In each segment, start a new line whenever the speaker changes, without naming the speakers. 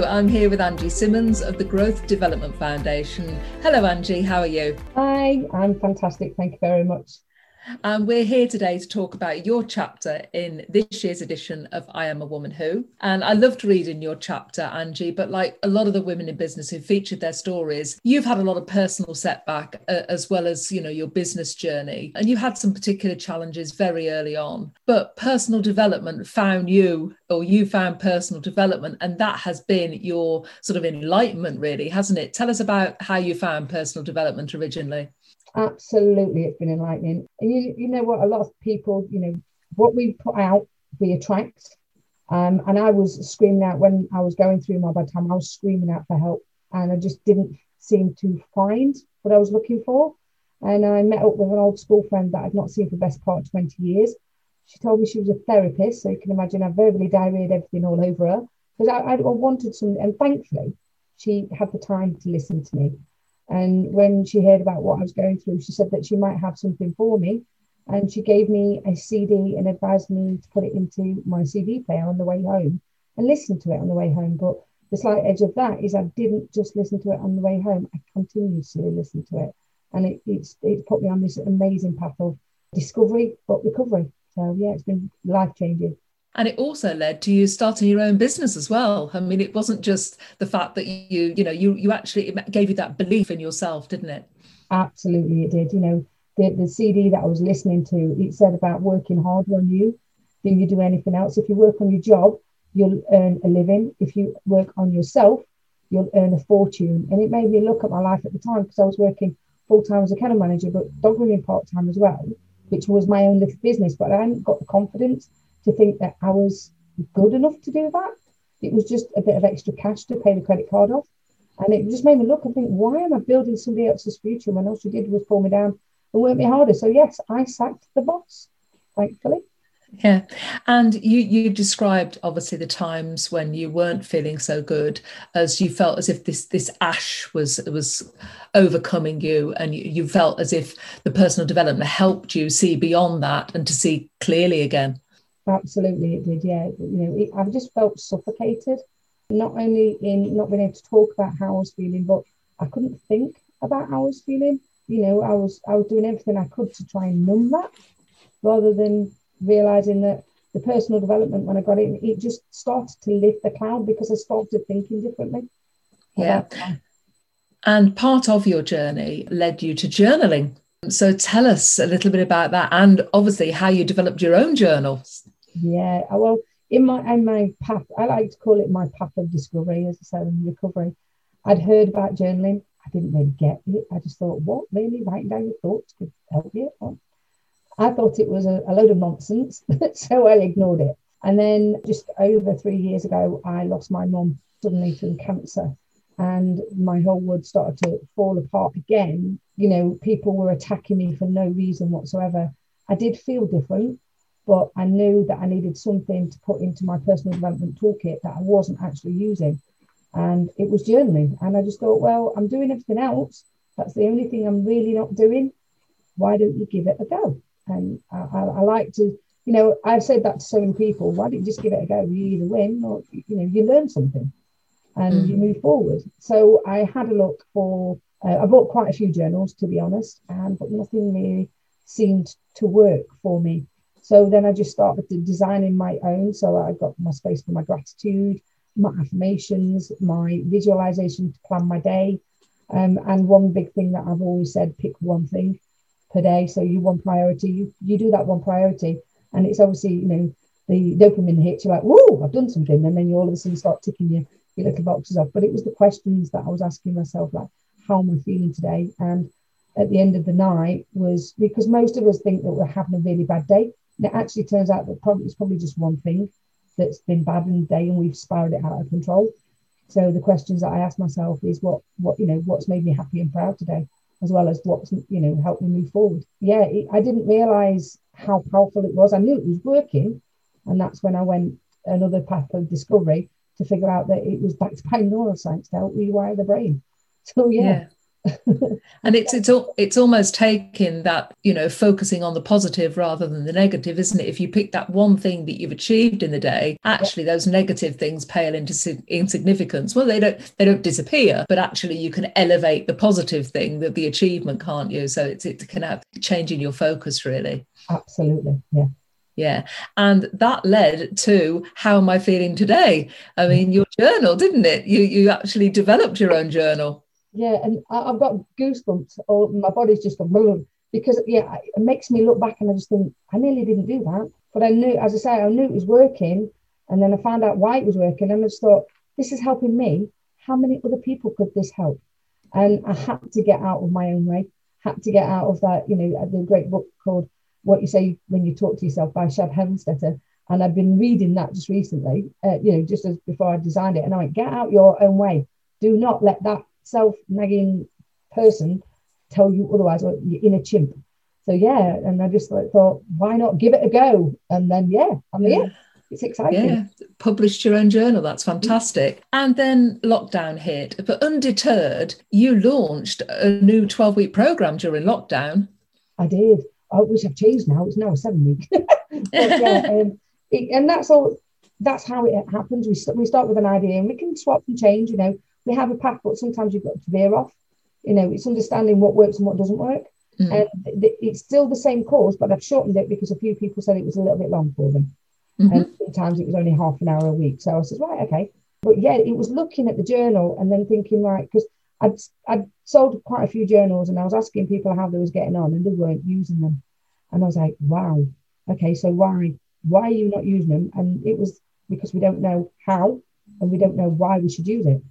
I'm here with Angie Simmons of the Growth Development Foundation. Hello, Angie, how are you?
Hi, I'm fantastic. Thank you very much.
And we're here today to talk about your chapter in this year's edition of I Am a Woman Who. And I loved reading your chapter, Angie, but like a lot of the women in business who featured their stories, you've had a lot of personal setback uh, as well as, you know, your business journey. And you had some particular challenges very early on. But personal development found you, or you found personal development, and that has been your sort of enlightenment, really, hasn't it? Tell us about how you found personal development originally.
Absolutely, it's been enlightening. And you, you know what? A lot of people, you know, what we put out, we attract. Um, and I was screaming out when I was going through my bad time, I was screaming out for help. And I just didn't seem to find what I was looking for. And I met up with an old school friend that I'd not seen for the best part of 20 years. She told me she was a therapist. So you can imagine I verbally diarrheaed everything all over her because I, I wanted some. And thankfully, she had the time to listen to me. And when she heard about what I was going through, she said that she might have something for me. And she gave me a CD and advised me to put it into my CD player on the way home and listen to it on the way home. But the slight edge of that is I didn't just listen to it on the way home, I continuously listened to it. And it, it's, it's put me on this amazing path of discovery, but recovery. So, yeah, it's been life changing.
And it also led to you starting your own business as well. I mean, it wasn't just the fact that you, you know, you you actually it gave you that belief in yourself, didn't it?
Absolutely, it did. You know, the, the CD that I was listening to, it said about working harder on you than you do anything else. If you work on your job, you'll earn a living. If you work on yourself, you'll earn a fortune. And it made me look at my life at the time because I was working full time as a kennel manager, but dog grooming part time as well, which was my own little business. But I hadn't got the confidence to think that I was good enough to do that. It was just a bit of extra cash to pay the credit card off. And it just made me look and think, why am I building somebody else's future when all she did was pull me down and work me harder? So yes, I sacked the boss, thankfully.
Yeah. And you you described obviously the times when you weren't feeling so good as you felt as if this this ash was was overcoming you and you, you felt as if the personal development helped you see beyond that and to see clearly again.
Absolutely, it did. Yeah, you know, it, I've just felt suffocated, not only in not being able to talk about how I was feeling, but I couldn't think about how I was feeling. You know, I was I was doing everything I could to try and numb that, rather than realizing that the personal development when I got in, it just started to lift the cloud because I started thinking differently.
Yeah. And part of your journey led you to journaling. So tell us a little bit about that and obviously how you developed your own journals.
Yeah, uh, well, in my in my path, I like to call it my path of discovery, as I said, in recovery. I'd heard about journaling. I didn't really get it. I just thought, what really writing down your thoughts could help you? I thought it was a, a load of nonsense, so I ignored it. And then just over three years ago, I lost my mum suddenly from cancer, and my whole world started to fall apart again. You know, people were attacking me for no reason whatsoever. I did feel different but I knew that I needed something to put into my personal development toolkit that I wasn't actually using. And it was journaling. And I just thought, well, I'm doing everything else. That's the only thing I'm really not doing. Why don't you give it a go? And I, I, I like to, you know, I've said that to so many people. Why don't you just give it a go? You either win or, you know, you learn something and mm. you move forward. So I had a look for, uh, I bought quite a few journals, to be honest, and but nothing really seemed to work for me. So then I just started designing my own. So I got my space for my gratitude, my affirmations, my visualization to plan my day. Um, and one big thing that I've always said, pick one thing per day. So you one priority, you, you do that one priority. And it's obviously, you know, the dopamine hits, you're like, whoa, I've done something. And then you all of a sudden start ticking your, your little boxes off. But it was the questions that I was asking myself, like, how am I feeling today? And at the end of the night was because most of us think that we're having a really bad day. And it actually turns out that probably it's probably just one thing that's been bad in the day and we've spiraled it out of control. So the questions that I ask myself is what what you know what's made me happy and proud today, as well as what's you know helped me move forward. Yeah, it, I didn't realize how powerful it was. I knew it was working, and that's when I went another path of discovery to figure out that it was backed by neuroscience to help rewire the brain. So yeah. yeah
and it's it's all it's almost taking that you know focusing on the positive rather than the negative isn't it if you pick that one thing that you've achieved in the day actually those negative things pale into insignificance well they don't they don't disappear but actually you can elevate the positive thing that the achievement can't you so it's it can have changing your focus really
absolutely yeah
yeah. And that led to how am I feeling today? I mean, your journal, didn't it? You you actually developed your own journal.
Yeah, and I, have got goosebumps. Or my body's just gone because yeah, it makes me look back and I just think I nearly didn't do that, but I knew, as I say, I knew it was working, and then I found out why it was working, and I just thought this is helping me. How many other people could this help? And I had to get out of my own way. Had to get out of that. You know, the great book called "What You Say When You Talk to Yourself" by Shad Helmstetter. And I've been reading that just recently, uh, you know, just as before I designed it. And I went, get out your own way. Do not let that self nagging person tell you otherwise, or you're in a chimp. So yeah, and I just like thought, why not give it a go? And then yeah, I'm yeah. It's exciting. Yeah,
published your own journal. That's fantastic. And then lockdown hit, but undeterred, you launched a new 12 week program during lockdown.
I did. I wish I've changed now. It's now seven week. yeah, um, it, and that's all. That's how it happens. We, we start with an idea and we can swap and change. You know, we have a path, but sometimes you've got to veer off. You know, it's understanding what works and what doesn't work. Mm. And th- it's still the same course, but I've shortened it because a few people said it was a little bit long for them. Mm-hmm. And sometimes it was only half an hour a week. So I said, right, okay. But yeah, it was looking at the journal and then thinking, right, because I'd, I'd sold quite a few journals and I was asking people how they was getting on and they weren't using them. And I was like, wow, okay, so why? Why are you not using them? And it was because we don't know how and we don't know why we should use it.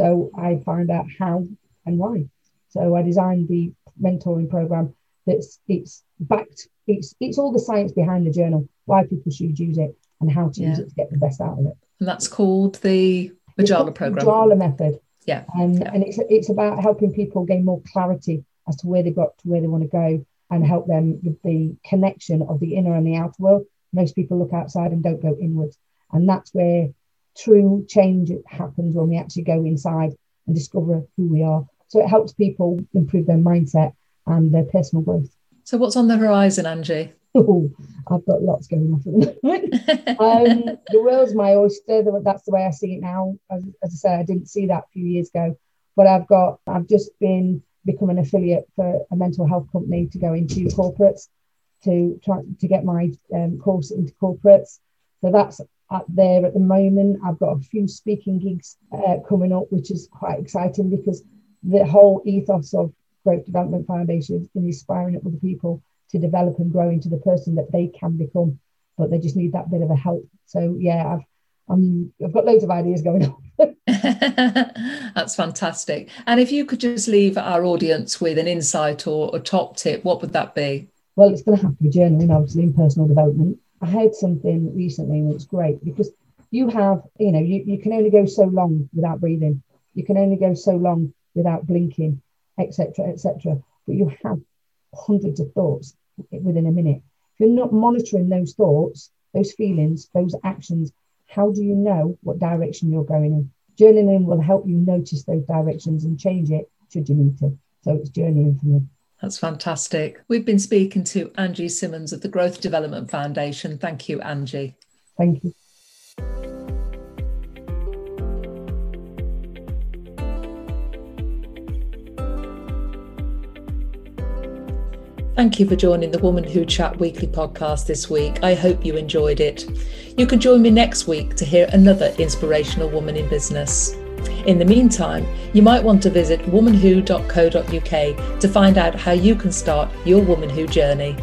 So I found out how and why. So I designed the mentoring program that's it's backed, it's it's all the science behind the journal, why people should use it and how to yeah. use it to get the best out of it.
And that's called the Majala program.
Majala method.
Yeah.
And yeah. and it's it's about helping people gain more clarity as to where they've got to where they want to go and help them with the connection of the inner and the outer world. Most people look outside and don't go inwards. And that's where true change happens when we actually go inside and discover who we are. So it helps people improve their mindset and their personal growth.
So what's on the horizon, Angie?
Oh, I've got lots going on um, the world's my oyster. That's the way I see it now. As, as I say, I didn't see that a few years ago, but I've got. I've just been become an affiliate for a mental health company to go into corporates to try to get my um, course into corporates. So that's up there at the moment. I've got a few speaking gigs uh, coming up, which is quite exciting because the whole ethos of Growth Development Foundation is inspiring other people to develop and grow into the person that they can become, but they just need that bit of a help. So yeah, I've um, I've got loads of ideas going on.
That's fantastic. And if you could just leave our audience with an insight or a top tip, what would that be?
Well, it's going to have to be journaling, obviously, in personal development. I heard something recently and it's great because you have, you know, you, you can only go so long without breathing. You can only go so long without blinking, etc., etc. But you have hundreds of thoughts within a minute. If you're not monitoring those thoughts, those feelings, those actions, how do you know what direction you're going in? Journaling will help you notice those directions and change it should you need to. So it's journeying for me.
That's fantastic. We've been speaking to Angie Simmons of the Growth Development Foundation. Thank you, Angie.
Thank you.
Thank you for joining the Woman Who Chat weekly podcast this week. I hope you enjoyed it. You can join me next week to hear another inspirational woman in business. In the meantime, you might want to visit womanwho.co.uk to find out how you can start your Woman Who journey.